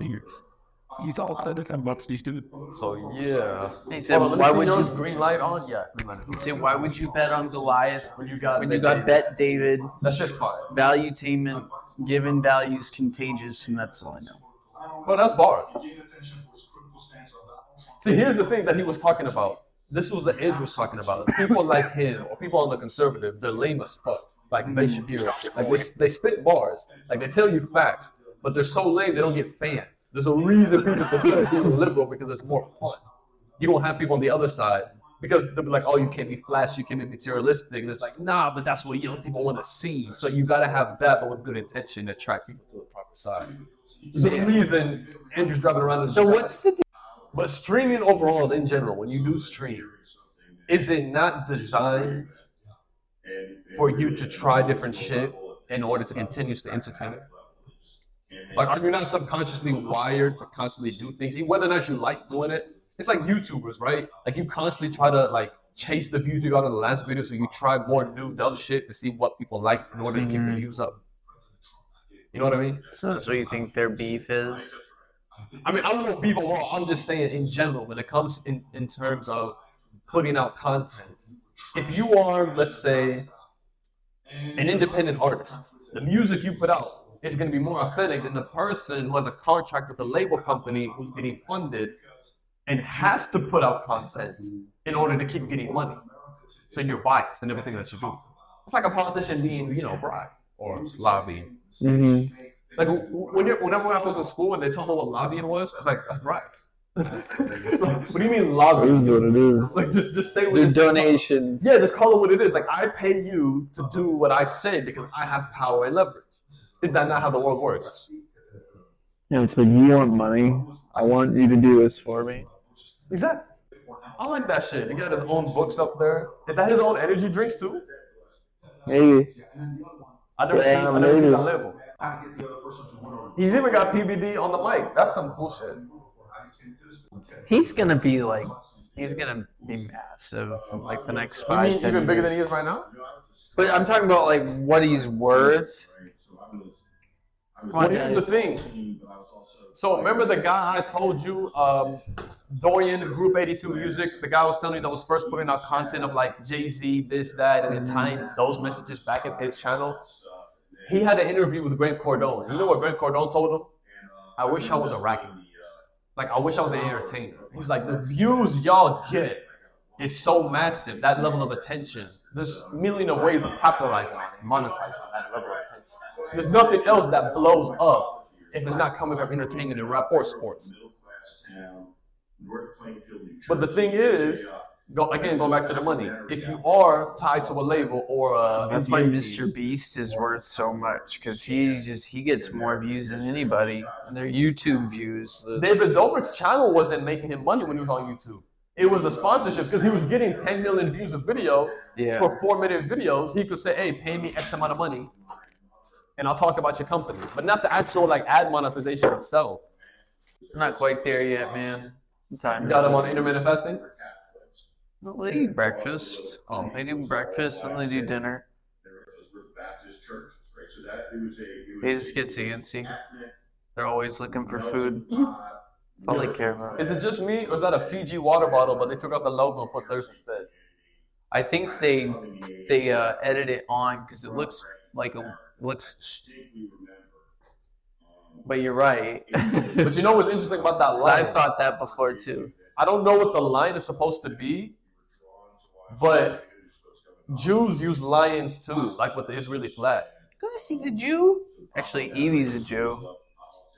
years. He's all kind of bucks these dudes. So yeah. He said, Hold on, why see would yours. you- green light on? Yeah, green light. Say, why would you bet on Goliath When you got when you got David. Bet David, That's just part. Value valuetainment, given values contagious, and that's all I know. Well, that's bars. See, here's the thing that he was talking about. This was the Edge was talking about. People like him or people on the conservative, they're lame as fuck. Like Ben Shapiro. Like they, they spit bars. Like they tell you facts, but they're so lame they don't get fans. There's a reason people prefer being liberal because it's more fun. You don't have people on the other side because they'll be like, oh, you can't be flashy, you can't be materialistic. And it's like, nah, but that's what young people want to see. So you gotta have that, but with good intention to attract people to the proper side. There's a reason Andrew's driving around So what's the but streaming overall, in general, when you do stream, is it not designed for you to try different shit in order to continuously entertain? Like, are you not subconsciously wired to constantly do things, whether or not you like doing it? It's like YouTubers, right? Like you constantly try to like chase the views you got on the last video, so you try more new dumb shit to see what people like in order to keep your mm-hmm. views up. You know what I mean? so that's what you think their beef is? I mean, I don't know people law. I'm just saying in general, when it comes in, in terms of putting out content. If you are, let's say, an independent artist, the music you put out is going to be more authentic than the person who has a contract with a label company who's getting funded and has to put out content in order to keep getting money. So you're biased in everything that you do. It's like a politician being, you know, bribed or lobbying. Mm-hmm. Like when you're, whenever I was in school and they told me what lobbying was, it's like that's right. like, what do you mean It lobbying? is what it is. Like just just say what Their it is. donations. Yeah, just call it what it is. Like I pay you to do what I say because I have power and leverage. Is that not how the world works? Yeah, it's like you want money. I want you to do this for me. Exactly. I like that shit. He got his own books up there. Is that his own energy drinks too? Maybe. I never Yeah, seen, I never seen that label. He's even got PBD on the mic. That's some cool shit. He's gonna be like, he's gonna be massive like the next You five, mean ten even bigger years. than he is right now? But I'm talking about like what he's worth. Here's the thing. So remember the guy I told you, um, Dorian, Group 82 Music, the guy was telling you that was first putting out content of like Jay Z, this, that, and then tying those messages back into his channel. He had an interview with Grant Cardone. You know what Grant Cardone told him? I wish I was a rapper. Like I wish I was an entertainer. He's like the views y'all get is so massive. That level of attention. There's a million of ways of capitalizing on it, monetizing that level of attention. There's nothing else that blows up if it's not coming from entertainment and rap or sports. But the thing is, go, again, going back to the money. If you are tied to a label or a That's why NBA Mr. Beast is worth so much because he just he gets more views than anybody. And their YouTube views. David Dobrik's channel wasn't making him money when he was on YouTube. It was the sponsorship because he was getting 10 million views of video Yeah. for four minute videos. He could say, "Hey, pay me X amount of money, and I'll talk about your company," but not the actual like ad monetization itself. Not quite there yet, man. Time. You got them on intermittent fasting. No, they eat breakfast. Oh. They do breakfast and they do dinner. They just get antsy. They're always looking for food. That's all they care about. Is it just me, or is that a Fiji water bottle, but they took out the logo and put theirs instead? I think they they uh, edit it on because it looks like a looks. But you're right. But you know what's interesting about that line? I've thought that before too. I don't know what the line is supposed to be, but Jews use lions too, like with the Israeli flag. Gus, he's a Jew. Actually, Evie's a Jew.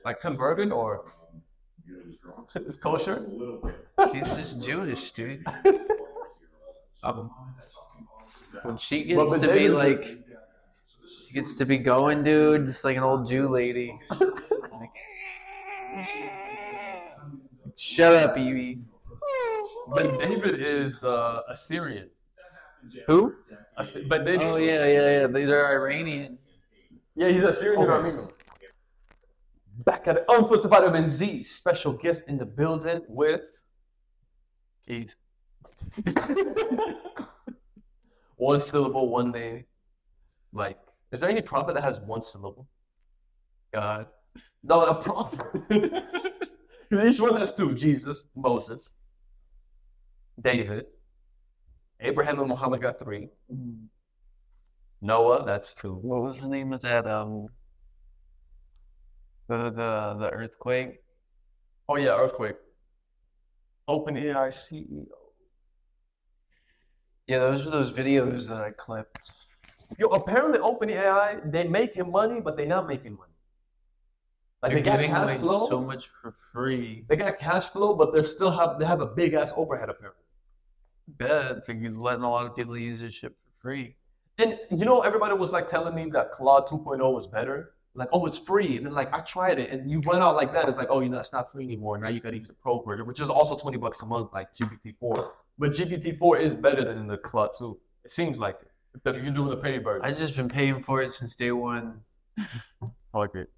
Like converted or it's kosher. She's just Jewish, dude. Um, When she gets to be like, she gets to be going, dude, just like an old Jew lady. Like, Shut up, Evie. but David is uh, Assyrian. Who? Assy- But David, Oh yeah, yeah, yeah. They're Iranian. yeah, he's Assyrian and Armenian. Back at the Unfiltered Vitamin Z, special guest in the building with Keith. one syllable, one name. Like, is there any prophet that has one syllable? God. No, a prophet. Each one has two: Jesus, Moses, David, Abraham, and Muhammad got three. Noah, that's two. What was the name of that? Um, the the the earthquake. Oh yeah, earthquake. OpenAI CEO. Yeah, those are those videos that I clipped. Yo, apparently OpenAI they making money, but they're not making money. Like They're they got cash flow. so much for free. They got cash flow, but they still have they have a big ass overhead apparently. Bad if you're letting a lot of people use this shit for free. And you know, everybody was like telling me that Claude 2.0 was better. Like, oh, it's free. And then like I tried it, and you went out like that. It's like, oh, you know, it's not free anymore. Now you got to use the pro version, which is also 20 bucks a month, like GPT-4. But GPT-4 is better than the Claude 2. It seems like it. If you're doing the paid version. I've just been paying for it since day one. I like it.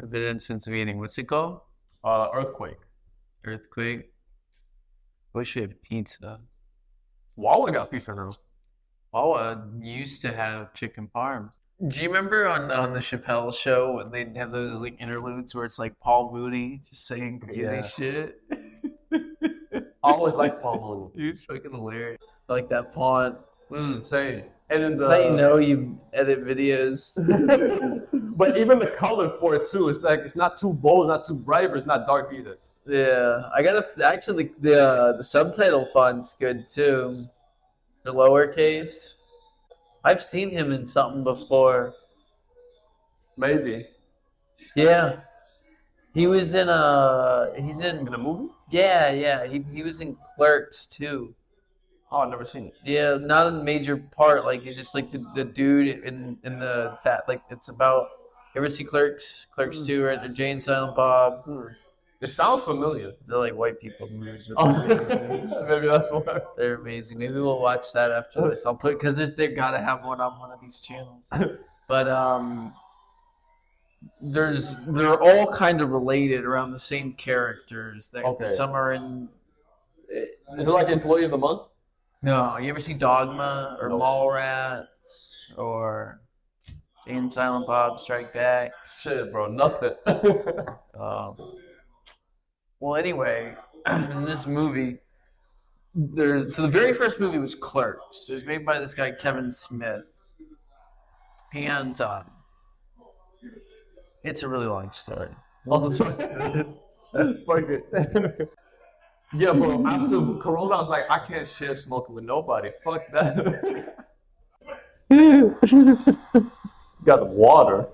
I've been in since the beginning. What's it called? Uh, Earthquake. Earthquake. Wish we had pizza. Wawa got pizza now. Wawa used to have chicken parms. Do you remember on, on the Chappelle show when they'd have those like interludes where it's like Paul Mooney just saying crazy Yeah. shit? I always like Paul Dude, it's fucking hilarious. Like that font. Mm. And then the you know you edit videos. but even the color for it too, it's like it's not too bold, not too bright, but it's not dark either. yeah, I gotta actually the uh, the subtitle font's good too. The lowercase. I've seen him in something before. Maybe Yeah, he was in a. He's in. in a movie. Yeah, yeah. He he was in Clerks too. Oh, I've never seen it. Yeah, not a major part. Like it's just like the, the dude in in the fat. Like it's about. Ever see Clerks? Clerks two, right? The Jay and Silent Bob. It sounds familiar. They're like white people movies. Oh, maybe that's why. They're amazing. Maybe we'll watch that after this. I'll put because they've gotta have one on one of these channels. But um, there's they're all kind of related around the same characters. That Okay. some are in. Is it like Employee of the Month? No, you ever see Dogma or. Mallrats or Jay and Silent Bob Strike Back? Shit, bro, nothing. Um, well, anyway, in this movie, there's so the very first movie was Clerks. It was made by this guy Kevin Smith, and um, it's a really long story. Fuck it. yeah, bro. After Corona, I was like, I can't share smoking with nobody. Fuck that. Got the water.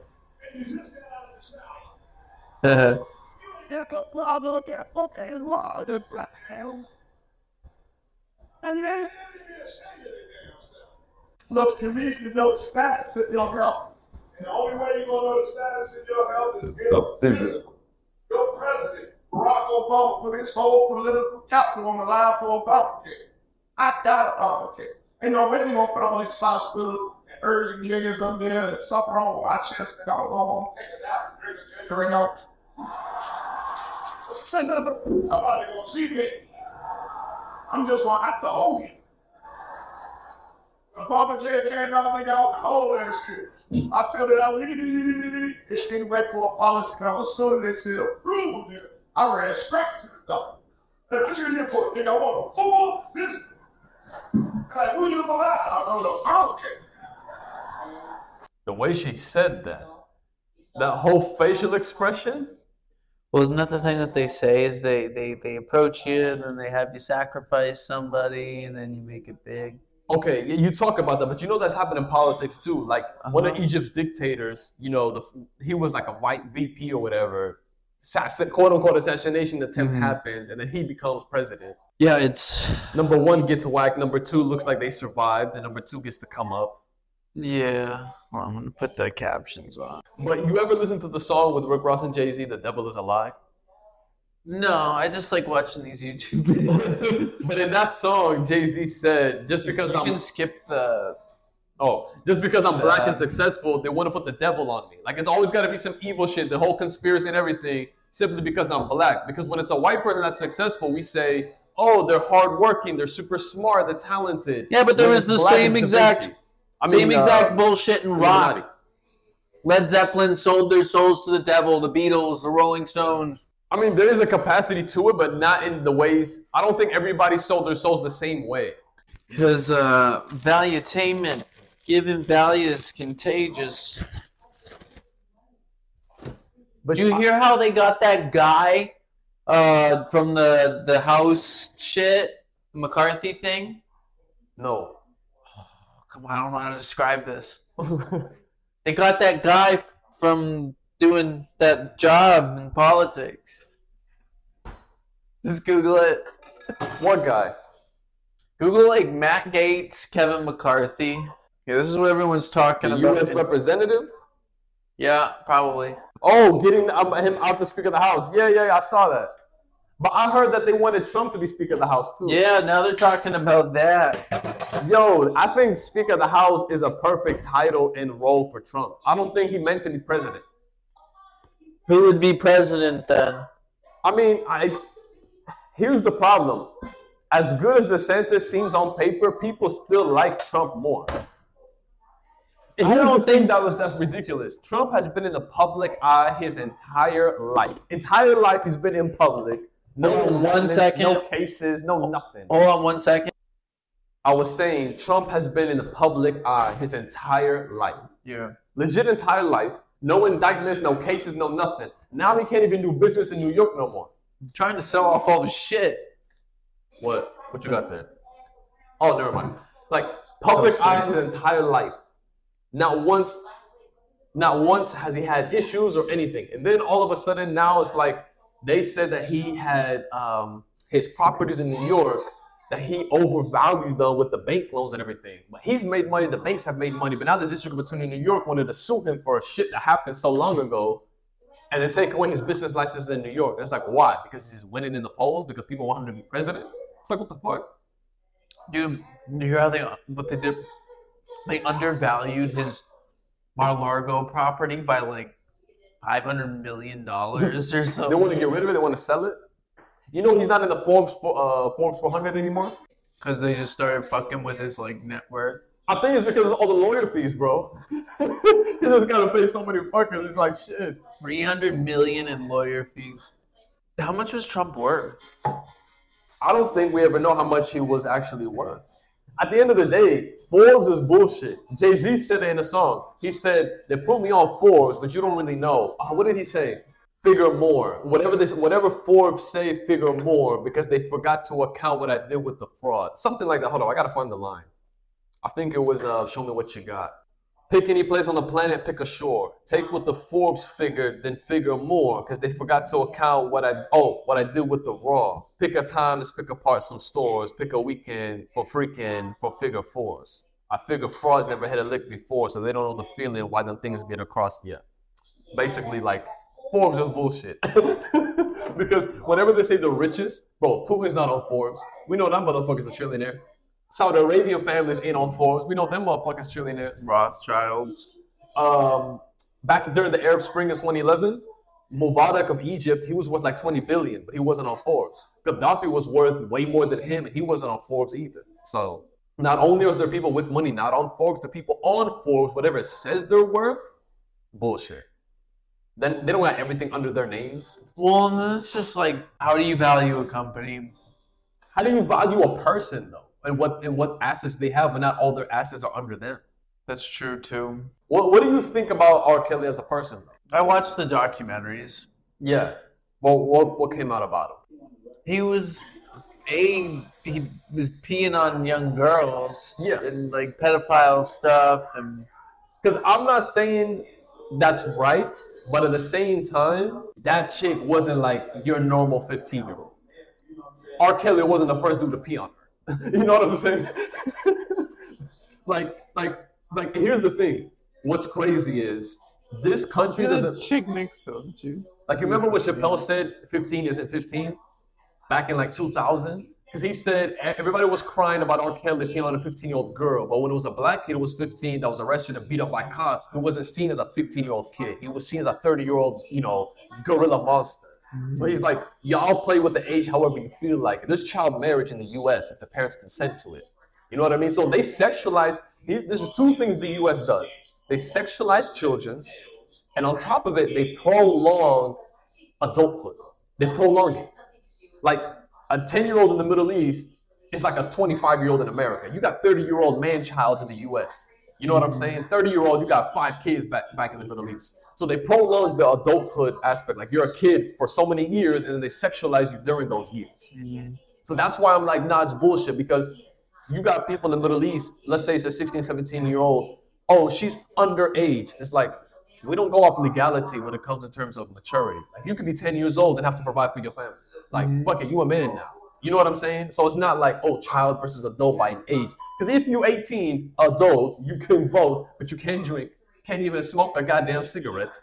Look to me, you know, stats that you'll help. And the only way you're gonna know the status of your health is oh, get your president, Barack Obama. Put his whole political capital on the line for Obamacare. I doubt Obamacare. Ain't no way you gonna put all these hospitals and urgent millions up there and suffer on my chest and go home. Take it out, drink a drink. Notes. Somebody gonna see me. I'm just like, I told you. Obamacare ain't nothing out cold as shit. I feel it out. This thing went for a policy. I was so they said, approve it. I ran scratch to the doctor. And put your report, you know, on the floor. This. Like, who you know that? I don't know. I don't care. The way she said that, that whole facial expression. Well, isn't that the thing that they say is they, they, they approach you and then they have you sacrifice somebody and then you make it big. Okay, you talk about that, but you know that's happened in politics too. Like one of uh-huh. Egypt's dictators, you know, the, he was like a white VP or whatever. Quote unquote assassination attempt Mhm. happens, and then he becomes president. Yeah, it's Number one gets whacked. Number two looks like they survived, and number two gets to come up. yeah. Well, I'm gonna put the captions on. But you ever listen to the song with Rick Ross and Jay Z, "The Devil Is a Lie"? No, I just like watching these YouTube videos. but in that song, Jay Z said, "Just because you I'm can skip the. Oh, just because I'm black and successful, they want to put the devil on me. Like it's always got to be some evil shit, the whole conspiracy and everything, simply because I'm black. Because when it's a white person that's successful, we say, oh, they're hardworking, they're super smart, they're talented. Yeah, but there was the same exact- I mean, Same uh, exact bullshit in Illuminati. rock. Led Zeppelin sold their souls to the devil. The Beatles, the Rolling Stones. I mean, there is a capacity to it, but not in the ways. I don't think everybody sold their souls the same way. Because uh, valuetainment, giving value is contagious. But you hear how they got that guy uh, from the the house shit, McCarthy thing? no. Come on, I don't know how to describe this. They got that guy from doing that job in politics. Just Google it. what guy? Google like Matt Gaetz, Kevin McCarthy. Yeah, this is what everyone's talking The about. U.S. representative? yeah, probably. Oh, getting um, him out the Speaker of the House. Yeah, yeah, yeah, I saw that. But I heard that they wanted Trump to be Speaker of the House too. Yeah, now they're talking about that. Yo, I think Speaker of the House is a perfect title and role for Trump. I don't think he meant to be president. Who would be president then? I mean, I here's the problem. As good as the DeSantis seems on paper, people still like Trump more. I don't think that was that's ridiculous. Trump has been in the public eye his entire life. Entire life he's been in public. No Hold on one nothing, second. No cases, no nothing. Hold on one second. I was saying Trump has been in the public eye his entire life. Yeah. Legit entire life. No indictments, no cases, no nothing. Now he can't even do business in New York no more. Trying to sell off all the shit. What? What you got there? Oh, never mind. Like public eye his entire life. Not once, not once has he had issues or anything. And then all of a sudden now it's like they said that he had um, his properties in New York that he overvalued them with the bank loans and everything. But he's made money. The banks have made money. But now the district attorney in New York wanted to sue him for a shit that happened so long ago. And then take away his business license in New York. It's like, why? Because he's winning in the polls? Because people want him to be president? It's like, what the fuck? Dude, you hear how they what they did? They undervalued his Mar-Largo property by like five hundred million dollars or something. They want to get rid of it. They want to sell it. You know he's not in the Forbes for, uh, Forbes 400 anymore. because they just started fucking with his like net worth. I think it's because of all the lawyer fees, bro. he just gotta pay so many fuckers. It's like shit. Three hundred million in lawyer fees. How much was Trump worth? I don't think we ever know how much he was actually worth. At the end of the day, Forbes is bullshit. Jay Z said it in a song. He said they put me on Forbes, but you don't really know. Uh, what did he say? Figure more. Whatever this, whatever Forbes say, figure more, because they forgot to account what I did with the fraud. Something like that. Hold on, I gotta find the line. I think it was uh, show me what you got. Pick any place on the planet, pick a shore. Take what the Forbes figured, then figure more, because they forgot to account what I oh what I did with the raw. Pick a time to pick apart some stores. Pick a weekend for freaking for figure fours. I figure frauds never had a lick before, so they don't know the feeling why them things get across yet. Basically, like Forbes is bullshit. because whenever they say the richest, bro, Putin's not on Forbes. We know that motherfucker's a trillionaire. Saudi Arabian families in on Forbes. We know them motherfuckers trillionaires. Rothschilds. Um, back during the Arab Spring of 2011, Mubarak of Egypt, he was worth like 20 billion, but he wasn't on Forbes. Gaddafi was worth way more than him, and he wasn't on Forbes either. So not only is there people with money not on Forbes, the people on Forbes, whatever it says they're worth, bullshit. Then they don't got everything under their names. Well, and it's just like, how do you value a company? How do you value a person though? And what and what assets they have, but not all their assets are under them. That's true too. What What do you think about R. Kelly as a person? I watched the documentaries. Yeah. Well, what what came out about him? He was a he was peeing on young girls. Yeah. And like pedophile stuff and Because I'm not saying that's right, but at the same time, that chick wasn't like your normal 15 year old. R. Kelly wasn't the first dude to pee on her. you know what I'm saying? like, like, like. Here's the thing. What's crazy is this country doesn't. chick next to him, too. Like, you remember what Chappelle said? 15 isn't 15. Back in like 2000. Because he said everybody was crying about R. Kelly cheating on a 15 year old girl, but when it was a black kid who was 15 that was arrested and beat up by cops, he wasn't seen as a 15 year old kid. He was seen as a 30 year old, you know, gorilla monster. Mm. So he's like, y'all play with the age however you feel like. There's child marriage in the U.S. if the parents consent to it. You know what I mean? So they sexualize. This is two things the U.S. does. They sexualize children, And on top of it, they prolong adulthood. They prolong it. Like a 10 year old in the Middle East is like a 25 year old in America. You got 30 year old man child in the US. You know what I'm saying? 30 year old, you got five kids back, back in the Middle East. So they prolong the adulthood aspect. Like you're a kid for so many years and then they sexualize you during those years. So that's why I'm like, nah, it's bullshit because you got people in the Middle East, let's say it's a 16, 17 year old, oh, she's underage. It's like, we don't go off legality when it comes in terms of maturity. Like you could be 10 years old and have to provide for your family. Like, mm-hmm. fuck it, you a man now. You know what I'm saying? So it's not like, oh, child versus adult by age. Because if you're 18, adult, you can vote, but you can't drink, can't even smoke a goddamn cigarette.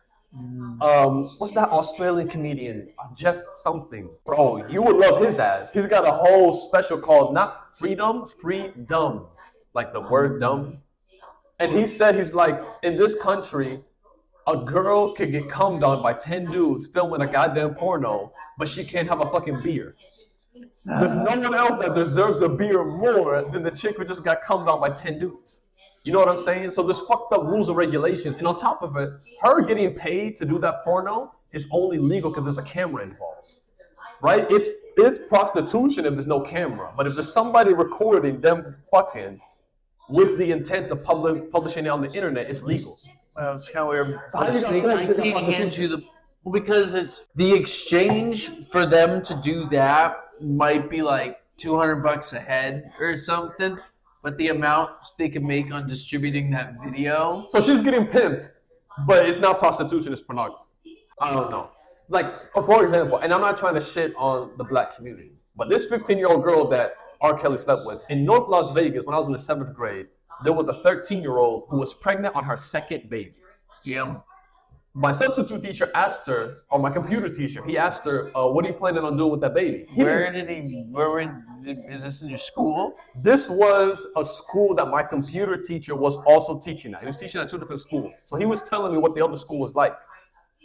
Um, what's that Australian comedian? Uh, Jeff something. Bro, you would love his ass. He's got a whole special called not freedom, freedom. Like the word dumb. And he said he's like, in this country, a girl could get cummed on by 10 dudes filming a goddamn porno, but she can't have a fucking beer. There's no one else that deserves a beer more than the chick who just got cummed on by 10 dudes. You know what I'm saying? So there's fucked up rules and regulations. And on top of it, her getting paid to do that porno is only legal because there's a camera involved. Right? It's it's prostitution if there's no camera. But if there's somebody recording them fucking with the intent of public, publishing it on the internet, it's legal. Well, it's kind of weird. So how do you I think- I friends that think hands you the well, because it's the exchange for them to do that might be like two hundred bucks a head or something, but the amount they can make on distributing that video. So she's getting pimped, but it's not prostitution, it's pornography. I don't know. Like, for example, and I'm not trying to shit on the black community, but this 15 year old girl that R. Kelly slept with in North Las Vegas when I was in the seventh grade, there was a 13 year old who was pregnant on her second baby. Yeah. My substitute teacher asked her, or my computer teacher, he asked her, uh, "What are you planning on doing with that baby?" He Where did he? Where were, is this in your school? This was a school that my computer teacher was also teaching at. He was teaching at two different schools. So he was telling me what the other school was like.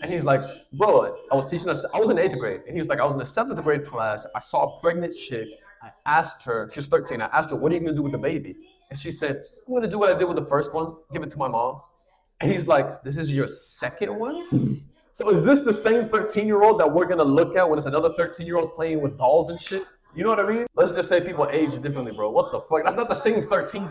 And he's like, bro, I was teaching us, I was in eighth grade. And he was like, I was in the seventh grade class. I saw a pregnant chick. I asked her, she was 13. I asked her, what are you going to do with the baby? And she said, I'm going to do what I did with the first one, give it to my mom. And he's like, this is your second one? So is this the same 13 year old that we're gonna look at when it's another 13 year old playing with dolls and shit? You know what I mean? Let's just say people age differently, bro. What the fuck? That's not the same 13.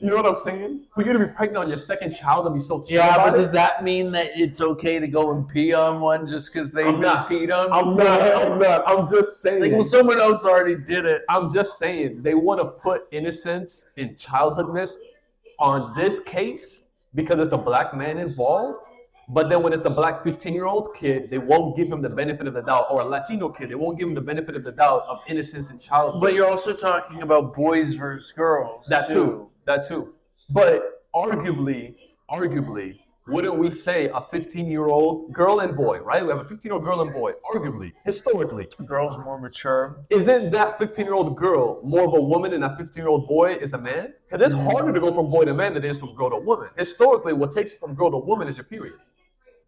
You know what I'm saying? For you to be pregnant on your second child and be so chill Yeah, but it, does that mean that it's okay to go and pee on one just because they I'm not. peed on? I'm not. I'm not. I'm just saying. Like, well, someone else already did it. I'm just saying they want to put innocence and childhoodness on this case because there's a black man involved. But then when it's the black 15 year old kid, they won't give him the benefit of the doubt, or a Latino kid, they won't give him the benefit of the doubt of innocence and childhood. But you're also talking about boys versus girls. that too, that too. But arguably, arguably, wouldn't we say a 15 year old girl and boy, right? We have a 15 year old girl and boy. Arguably, historically, Girls more mature. isn't that 15 year old girl more of a woman and that 15 year old boy is a man? Because it's harder to go from boy to man than it is from girl to woman. Historically, what takes you from girl to woman is your period,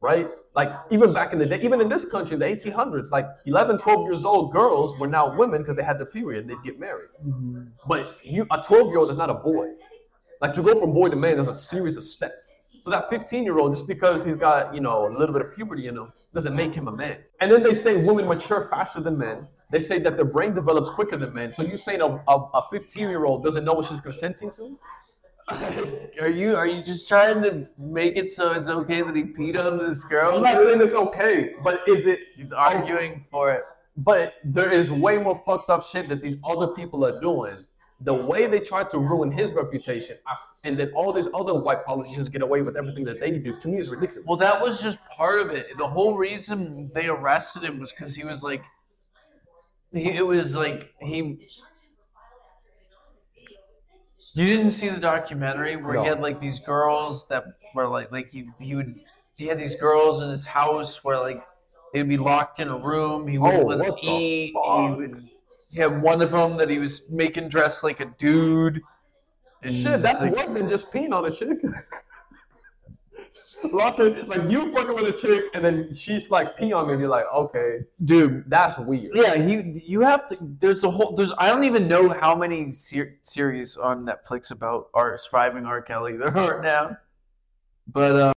right? Like even back in the day, even in this country, in the 1800s, like 11, 12 years old girls were now women because they had the period, they'd get married. Mm-hmm. But you, a 12 year old is not a boy. Like to go from boy to man, there's a series of steps. So that 15 year old, just because he's got, you know, a little bit of puberty in him, doesn't make him a man. And then they say women mature faster than men. They say that their brain develops quicker than men. So you're saying a, a 15 year old doesn't know what she's consenting to? Are you are you just trying to make it so it's okay that he peed on this girl? I'm not saying it's okay, but is it? He's arguing for it. But there is way more fucked up shit that these other people are doing. The way they tried to ruin his reputation, and then all these other white politicians get away with everything that they do, to me is ridiculous. Well, that was just part of it. The whole reason they arrested him was because he was like, he, it was like he. You didn't see the documentary where No. he had like these girls that were like like he he would he had these girls in his house where like they'd be locked in a room. He wouldn't Oh, let them eat. He would. He had one of them that he was making dress like a dude. And Shit, that's like, worse than just peeing on a chick. Like you fucking with a chick, and then she's like pee on me, and you're like, okay, dude. that's weird. Yeah, he. You have to. There's a whole. There's. I don't even know how many ser- series on Netflix about our surviving R. Kelly there are now. But uh,